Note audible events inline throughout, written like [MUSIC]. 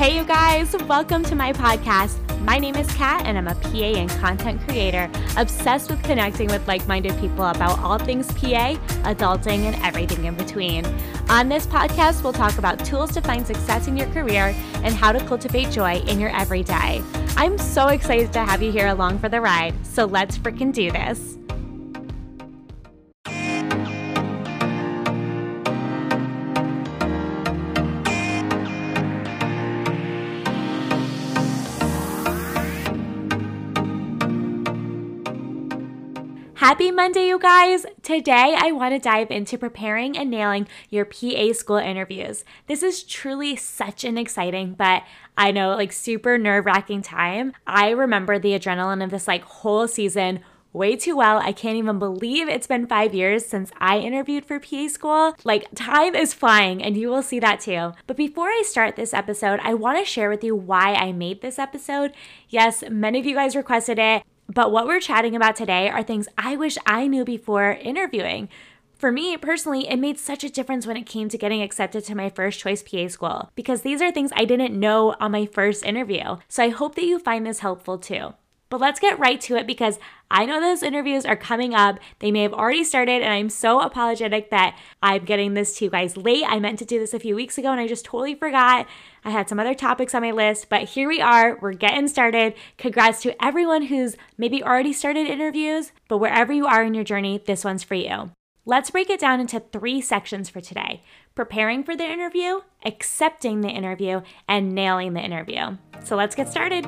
Hey, you guys, welcome to my podcast. My name is Kat, and I'm a PA and content creator, obsessed with connecting with like minded people about all things PA, adulting, and everything in between. On this podcast, we'll talk about tools to find success in your career and how to cultivate joy in your everyday. I'm so excited to have you here along for the ride, so let's freaking do this. Happy Monday, you guys! Today, I want to dive into preparing and nailing your PA school interviews. This is truly such an exciting, but I know like super nerve wracking time. I remember the adrenaline of this like whole season way too well. I can't even believe it's been five years since I interviewed for PA school. Like, time is flying, and you will see that too. But before I start this episode, I want to share with you why I made this episode. Yes, many of you guys requested it. But what we're chatting about today are things I wish I knew before interviewing. For me personally, it made such a difference when it came to getting accepted to my first choice PA school because these are things I didn't know on my first interview. So I hope that you find this helpful too. But let's get right to it because I know those interviews are coming up. They may have already started, and I'm so apologetic that I'm getting this to you guys late. I meant to do this a few weeks ago and I just totally forgot. I had some other topics on my list, but here we are. We're getting started. Congrats to everyone who's maybe already started interviews, but wherever you are in your journey, this one's for you. Let's break it down into three sections for today preparing for the interview, accepting the interview, and nailing the interview. So let's get started.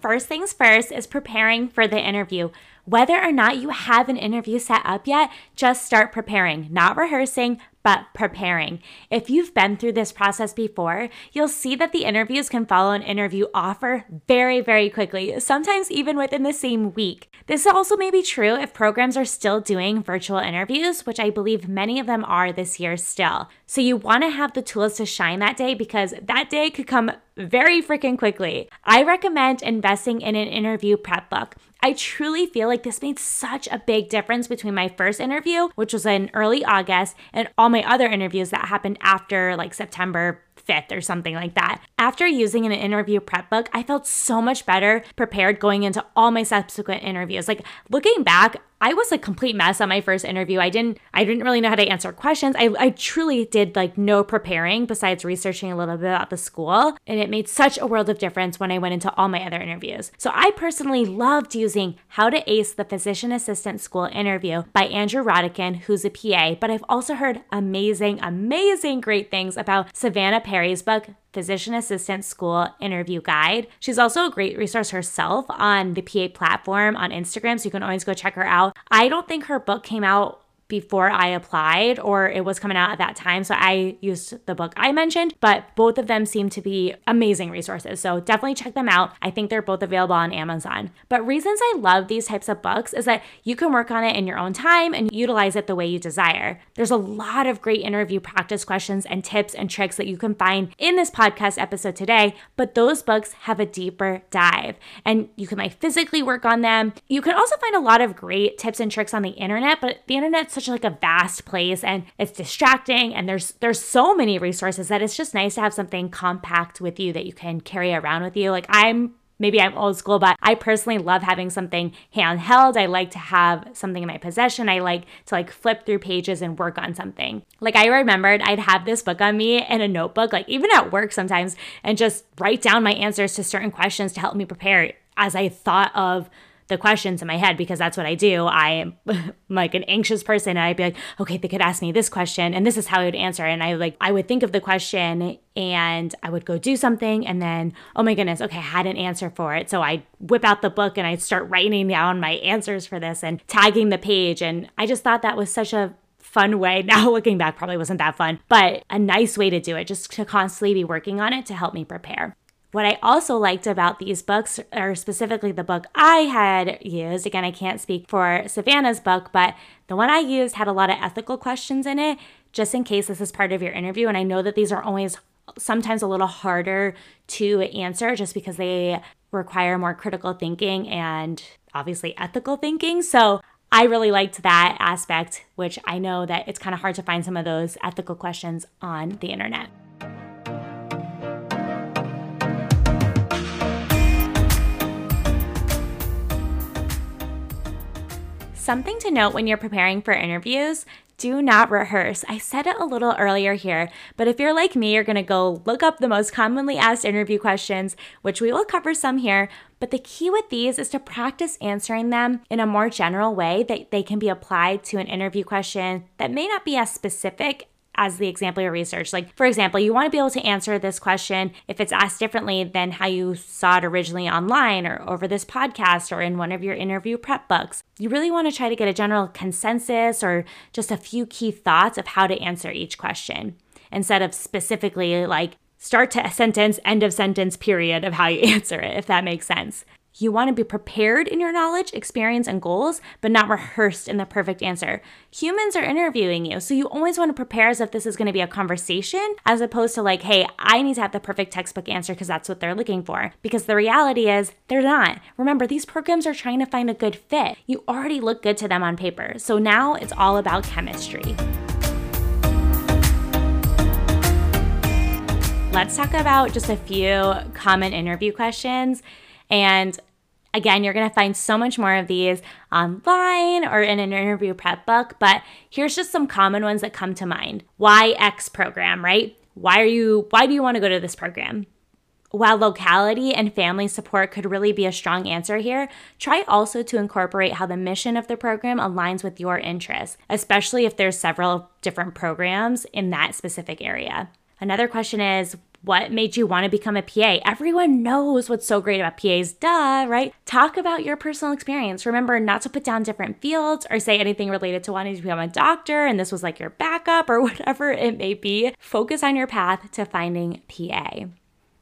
First things first is preparing for the interview. Whether or not you have an interview set up yet, just start preparing, not rehearsing, but preparing. If you've been through this process before, you'll see that the interviews can follow an interview offer very, very quickly, sometimes even within the same week. This also may be true if programs are still doing virtual interviews, which I believe many of them are this year still. So you want to have the tools to shine that day because that day could come very freaking quickly. I recommend investing in an interview prep book. I truly feel like this made such a big difference between my first interview, which was in early August, and all my other interviews that happened after like September 5th or something like that. After using an interview prep book, I felt so much better prepared going into all my subsequent interviews. Like looking back, I was a complete mess on my first interview. I didn't I didn't really know how to answer questions. I, I truly did like no preparing besides researching a little bit about the school. And it made such a world of difference when I went into all my other interviews. So I personally loved using How to Ace the Physician Assistant School Interview by Andrew Rodican, who's a PA. But I've also heard amazing, amazing great things about Savannah Perry's book, Physician Assistant School Interview Guide. She's also a great resource herself on the PA platform on Instagram, so you can always go check her out. I don't think her book came out before I applied or it was coming out at that time. So I used the book I mentioned, but both of them seem to be amazing resources. So definitely check them out. I think they're both available on Amazon. But reasons I love these types of books is that you can work on it in your own time and utilize it the way you desire. There's a lot of great interview practice questions and tips and tricks that you can find in this podcast episode today, but those books have a deeper dive and you can like physically work on them. You can also find a lot of great tips and tricks on the internet, but the internet's such like a vast place and it's distracting and there's there's so many resources that it's just nice to have something compact with you that you can carry around with you. Like I'm maybe I'm old school, but I personally love having something handheld. I like to have something in my possession. I like to like flip through pages and work on something. Like I remembered I'd have this book on me in a notebook, like even at work sometimes, and just write down my answers to certain questions to help me prepare as I thought of the questions in my head because that's what I do. I am [LAUGHS] like an anxious person and I'd be like, okay, they could ask me this question and this is how I would answer. And I like, I would think of the question and I would go do something and then, oh my goodness, okay, I had an answer for it. So I whip out the book and I'd start writing down my answers for this and tagging the page. And I just thought that was such a fun way. [LAUGHS] Now looking back probably wasn't that fun, but a nice way to do it, just to constantly be working on it to help me prepare. What I also liked about these books, or specifically the book I had used, again, I can't speak for Savannah's book, but the one I used had a lot of ethical questions in it, just in case this is part of your interview. And I know that these are always sometimes a little harder to answer just because they require more critical thinking and obviously ethical thinking. So I really liked that aspect, which I know that it's kind of hard to find some of those ethical questions on the internet. Something to note when you're preparing for interviews do not rehearse. I said it a little earlier here, but if you're like me, you're to go look up the most commonly asked interview questions, which we will cover some here. But the key with these is to practice answering them in a more general way that they can be applied to an interview question that may not be as specific as the example you research. Like, for example, you want to be able to answer this question if it's asked differently than how you saw it originally online or over this podcast or in one of your interview prep books. You really want to try to get a general consensus or just a few key thoughts of how to answer each question instead of specifically like start to sentence, end of sentence, period of how you [LAUGHS] answer it, if that makes sense. You want to be prepared in your knowledge, experience, and goals, but not rehearsed in the perfect answer. Humans are interviewing you, so you always want to prepare as if this is going to be a conversation, as opposed to like, hey, I need to have the perfect textbook answer because that's what they're looking for. Because the reality is, they're not. Remember, these programs are trying to find a good fit. You already look good to them on paper, so now it's all about chemistry. Let's talk about just a few common interview questions. And Again, you're going to find so much more of these online or in an interview prep book, but here's just some common ones that come to mind. Why X program, right? Why are you why do you want to go to this program? While locality and family support could really be a strong answer here, try also to incorporate how the mission of the program aligns with your interests, especially if there's several different programs in that specific area. Another question is what made you want to become a PA? Everyone knows what's so great about PAs, duh, right? Talk about your personal experience. Remember not to put down different fields or say anything related to wanting to become a doctor and this was like your backup or [LAUGHS] whatever it may be. Focus on your path to finding PA.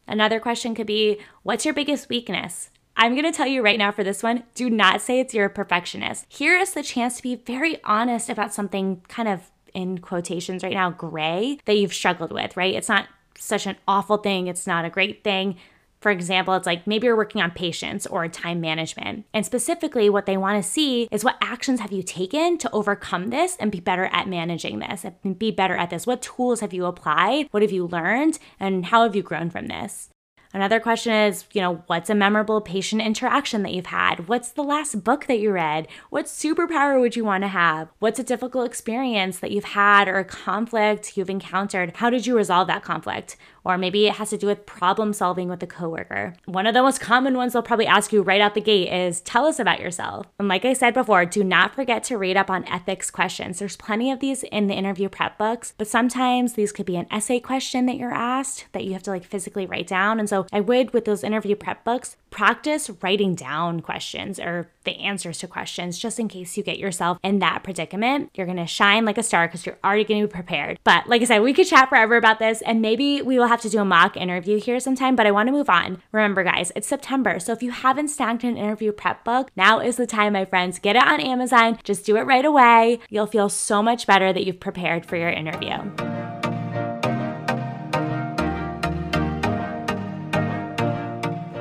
Another question could be What's your biggest weakness? I'm gonna tell you right now for this one do not say it's you're a perfectionist. Here is the chance to be very honest about something kind of in quotations right now, gray that you've struggled with, right? It's not such an awful thing, it's not a great thing. For example, it's like maybe you're working on patience or time management. And specifically, what they want to see is what actions have you taken to overcome this and be better at managing this and be better at this? What tools have you applied? What have you learned? And how have you grown from this? Another question is, you know, what's a memorable patient interaction that you've had? What's the last book that you read? What superpower would you want to have? What's a difficult experience that you've had or a conflict you've encountered? How did you resolve that conflict? Or maybe it has to do with problem solving with a coworker. One of the most common ones they'll probably ask you right out the gate is tell us about yourself. And like I said before, do not forget to read up on ethics questions. There's plenty of these in the interview prep books, but sometimes these could be an essay question that you're asked that you have to like physically write down. And so I would, with those interview prep books, practice writing down questions or the answers to questions just in case you get yourself in that predicament. You're to shine like a star because you're already to be prepared. But like I said, we could chat forever about this and maybe we will have to do a mock interview here sometime, but I want to move on. Remember, guys, it's September. So if you haven't stacked an interview prep book, now is the time, my friends. Get it on Amazon. Just do it right away. You'll feel so much better that you've prepared for your interview.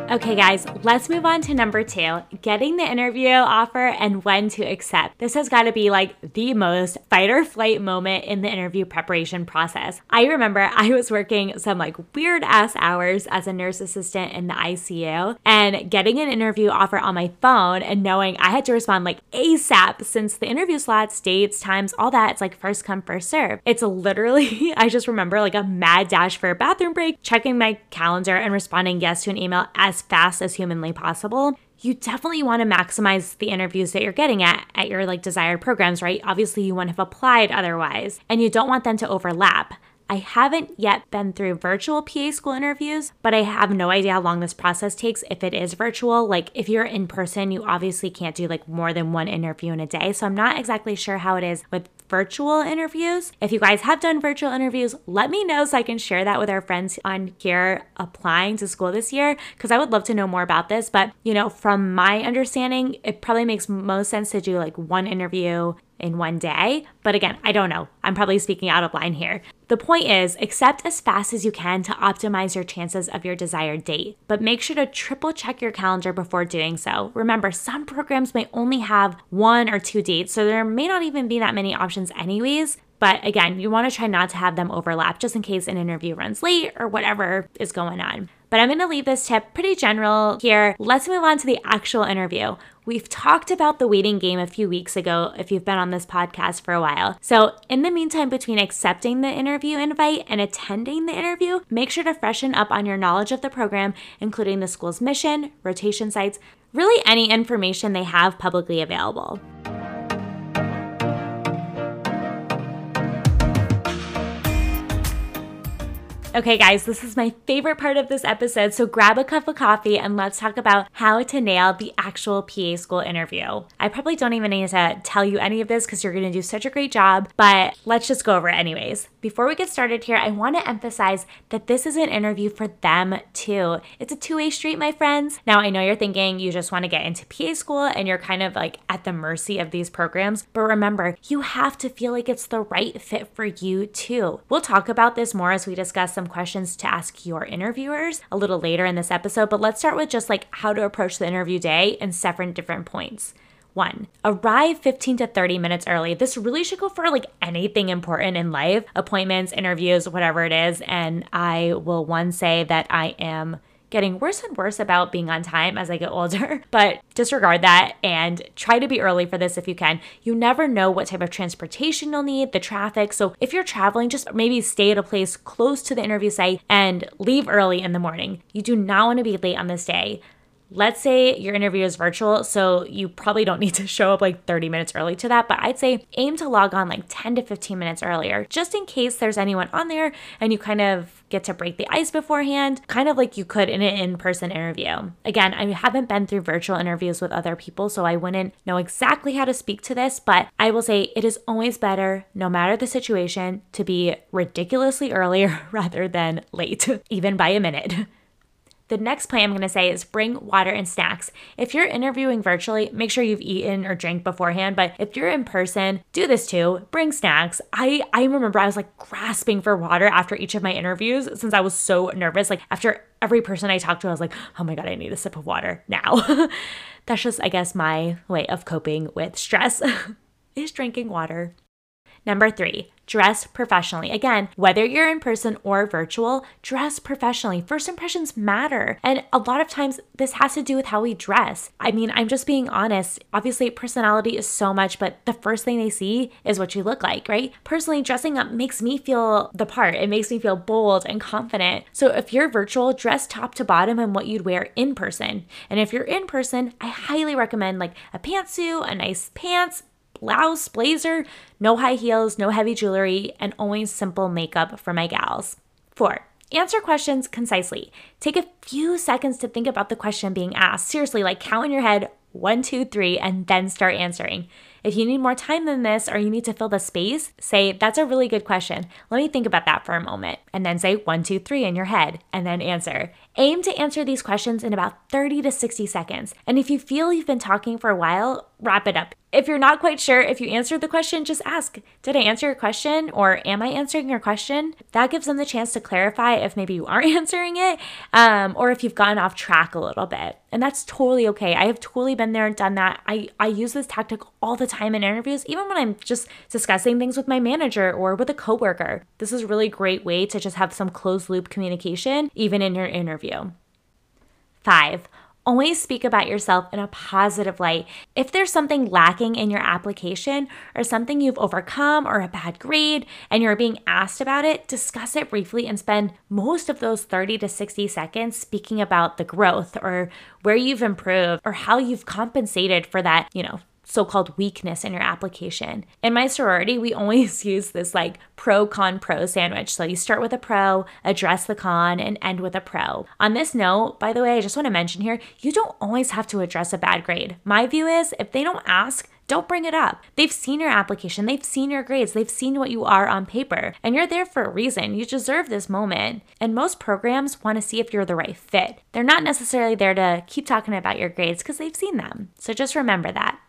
Okay, guys, let's move on to number two getting the interview offer and when to accept. This has got to be like the most fight or flight moment in the interview preparation process. I remember [LAUGHS] I was working some like weird ass hours as a nurse assistant in the ICU and getting an interview offer on my phone and knowing I had to respond like ASAP since the interview slots, dates, times, all that, it's like first come, first serve. It's literally, [LAUGHS] I just remember like a mad dash for a bathroom break, checking my calendar and responding yes to an email as fast as humanly possible, you definitely want to maximize the interviews that you're getting at at your like desired programs, right? Obviously, you to have applied otherwise, and you don't want them to overlap. I haven't yet been through virtual PA school interviews, but I have no idea how long this process takes if it is virtual. Like, if you're in person, you obviously can't do like more than one interview in a day. So, I'm not exactly sure how it is with virtual interviews. If you guys have done virtual interviews, let me know so I can share that with our friends on here applying to school this year because I would love to know more about this. But, you know, from my understanding, it probably makes most sense to do like one interview in one day. But again, I don't know. I'm probably speaking out of line here. The point is, accept as fast as you can to optimize your chances of your desired date, but make sure to triple check your calendar before doing so. Remember, some programs may only have one or two dates, so there may not even be that many options, anyways. But again, you want to try not to have them overlap just in case an interview runs late or whatever is going on. But I'm going to leave this tip pretty general here. Let's move on to the actual interview. We've talked about the waiting game a few weeks ago if you've been on this podcast for a while. So, in the meantime, between accepting the interview invite and attending the interview, make sure to freshen up on your knowledge of the program, including the school's mission, rotation sites, really any information they have publicly available. Okay, guys, this is my favorite part of this episode. So grab a cup of coffee and let's talk about how to nail the actual PA school interview. I probably don't even need to tell you any of this because you're going to do such a great job, but let's just go over it anyways. Before we get started here, I want to emphasize that this is an interview for them too. It's a two way street, my friends. Now, I know you're thinking you just want to get into PA school and you're kind of like at the mercy of these programs, but remember, you have to feel like it's the right fit for you too. We'll talk about this more as we discuss some some questions to ask your interviewers a little later in this episode, but let's start with just like how to approach the interview day in seven different points. One, arrive 15 to 30 minutes early. This really should go for like anything important in life, appointments, interviews, whatever it is. And I will one say that I am getting worse and worse about being on time as I get older, [LAUGHS] but disregard that and try to be early for this if you can. You never know what type of transportation you'll need, the traffic. So if you're traveling, just maybe stay at a place close to the interview site and leave early in the morning. You do not want to be late on this day. Let's say your interview is virtual, so you probably don't [LAUGHS] need to show up like 30 minutes early to that, but I'd say aim to log on like 10 to 15 minutes earlier, just in case there's anyone on there and you kind of get to break the ice beforehand, kind of like you could in an in person interview. Again, I haven't been through virtual interviews with other people, so I wouldn't know exactly how to speak to this, but I will say it is always better, no matter the situation, to be ridiculously earlier [LAUGHS] rather than late, [LAUGHS] even by a minute. The next point I'm going to say is bring water and snacks. If you're interviewing virtually, make sure you've eaten or drank beforehand, but if you're in person, do this too. Bring snacks. I I remember I was like grasping for water after each of my interviews since I was so nervous. Like after every person I talked to, I was like, "Oh my god, I need a sip of water now." [LAUGHS] That's just I guess my way of coping with stress [LAUGHS] is drinking water. Number 3, dress professionally. Again, whether you're in person or virtual, dress professionally. First impressions matter. And a lot of times this has to do with how we dress. I mean, I'm just being honest. Obviously, personality is so much, but the first thing they see is what you look like, right? Personally, dressing up makes me feel the part. It makes me feel bold and confident. So if you're virtual, dress top to bottom in what you'd wear in person. And if you're in person, I highly recommend like a pantsuit, a nice pants, blouse, blazer, no high heels, no heavy jewelry, and only simple makeup for my gals. Four, answer questions concisely. Take a few seconds to think about the question being asked. Seriously, like count in your head one, two, three, and then start answering. If you need more time than this or you need to fill the space, say, That's a really good question. Let me think about that for a moment. And then say one, two, three in your head, and then answer. Aim to answer these questions in about 30 to 60 seconds. And if you feel you've been talking for a while, wrap it up. If you're not quite sure if you answered the question, just ask, Did I answer your question? Or am I answering your question? That gives them the chance to clarify if maybe you aren't [LAUGHS] answering it um, or if you've gotten off track a little bit. And that's totally okay. I have totally been there and done that. I, I use this tactic all the time in interviews, even when I'm just discussing things with my manager or with a coworker. This is a really great way to just have some closed loop communication, even in your interview interview. Five, always speak about yourself in a positive light. If there's something lacking in your application or something you've overcome or a bad grade and you're being asked about it, discuss it briefly and spend most of those 30 to 60 seconds speaking about the growth or where you've improved or how you've compensated for that, you know, so called weakness in your application. In my sorority, we always [LAUGHS] use this like pro con pro sandwich. So you start with a pro, address the con, and end with a pro. On this note, by the way, I just want to mention here you don't always have to address a bad grade. My view is if they don't ask, don't bring it up. They've seen your application, they've seen your grades, they've seen what you are on paper, and you're there for a reason. You deserve this moment. And most programs want to see if you're the right fit. They're not necessarily there to keep talking about your grades because they've seen them. So just remember that.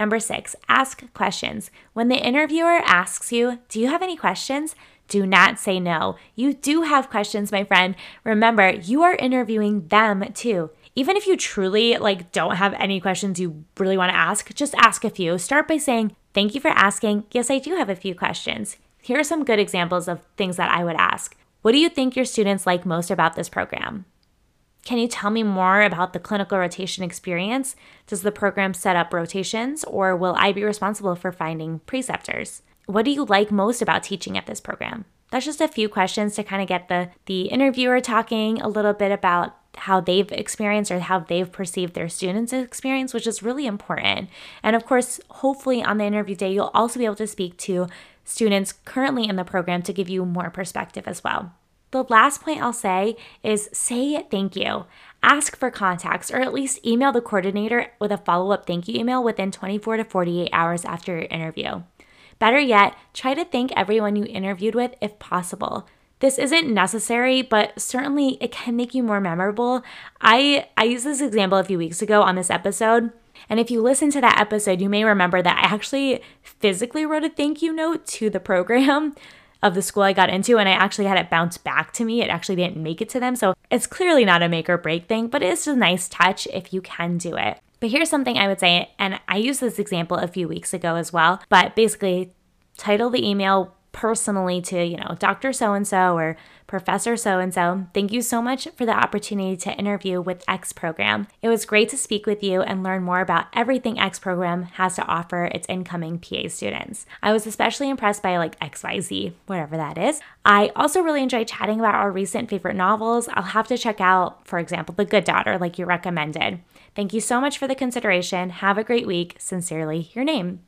Number six, ask questions. When the interviewer asks you, Do you have any questions? Do not say no. You do have questions, my friend. Remember, you are interviewing them too. Even if you truly like don't have any questions you really want to ask, just ask a few. Start by saying, "Thank you for asking. Yes, I do have a few questions." Here are some good examples of things that I would ask. What do you think your students like most about this program? Can you tell me more about the clinical rotation experience? Does the program set up rotations, or will I be responsible for finding preceptors? What do you like most about teaching at this program? That's just a few questions to kind of get the, the interviewer talking a little bit about how they've experienced or how they've perceived their students' experience, which is really important. And of course, hopefully on the interview day, you'll also be able to speak to students currently in the program to give you more perspective as well. The last point I'll say is say thank you. Ask for contacts or at least email the coordinator with a follow up thank you email within 24 to 48 hours after your interview. Better yet, try to thank everyone you interviewed with if possible. This isn't necessary, but certainly it can make you more memorable. I I used this example a few weeks ago on this episode. And if you listen to that episode, you may remember that I actually physically wrote a thank you note to the program of the school I got into, and I actually had it bounce back to me. It actually didn't make it to them. So it's clearly not a make or break thing, but it's a nice touch if you can do it. But here's something I would say, and I used this example a few weeks ago as well, but basically, title the email personally to, you know, Dr. So and so or Professor so and so. Thank you so much for the opportunity to interview with X program. It was great to speak with you and learn more about everything X program has to offer its incoming PA students. I was especially impressed by like XYZ, whatever that is. I also really enjoyed chatting about our recent favorite novels. I'll have to check out, for example, The Good Daughter, like you recommended. Thank you so much for the consideration. Have a great week. Sincerely, your name.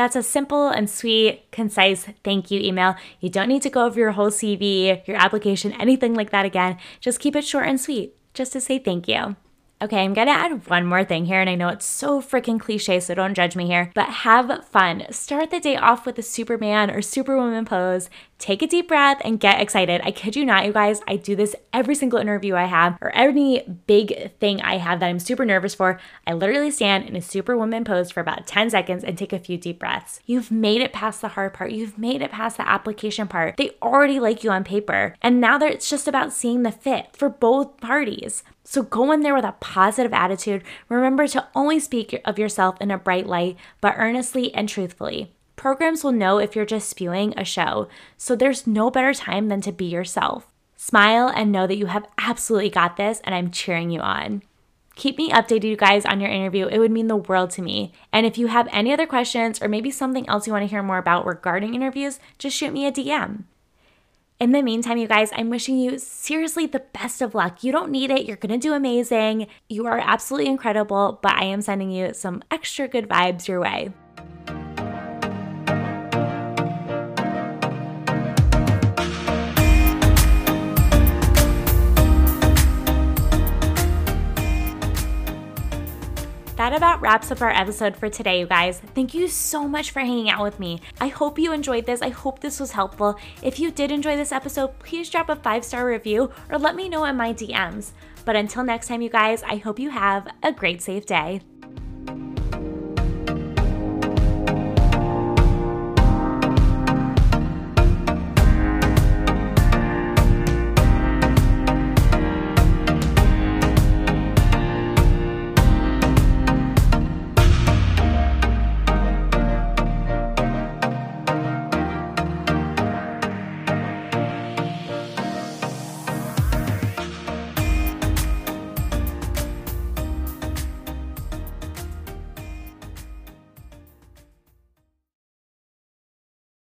That's a simple and sweet, concise thank you email. You don't need to go over your whole CV, your application, anything like that again. Just keep it short and sweet, just to say thank you. Okay, I'm gonna add one more thing here, and I know it's so freaking cliche, so don't judge me here, but have fun. Start the day off with a Superman or Superwoman pose. Take a deep breath and get excited. I kid you not, you guys, I do this every single interview I have or any big thing I have that I'm super nervous for. I literally stand in a Superwoman pose for about 10 seconds and take a few deep breaths. You've made it past the hard part, you've made it past the application part. They already like you on paper, and now that it's just about seeing the fit for both parties. So go in there with a positive attitude. Remember to only speak of yourself in a bright light, but earnestly and truthfully. Programs will know if you're just spewing a show, so there's no better time than to be yourself. Smile and know that you have absolutely got this, and I'm cheering you on. Keep me updated, you guys, on your interview. It would mean the world to me. And if you have any other questions or maybe something else you want to hear more about regarding interviews, just shoot me a DM. In the meantime, you guys, I'm wishing you seriously the best of luck. You don't need it. You're going to do amazing. You are absolutely incredible, but I am sending you some extra good vibes your way. That about wraps up our episode for today, you guys. Thank you so much for hanging out with me. I hope you enjoyed this. I hope this was helpful. If you did enjoy this episode, please drop a five star review or let me know in my DMs. But until next time, you guys, I hope you have a great, safe day.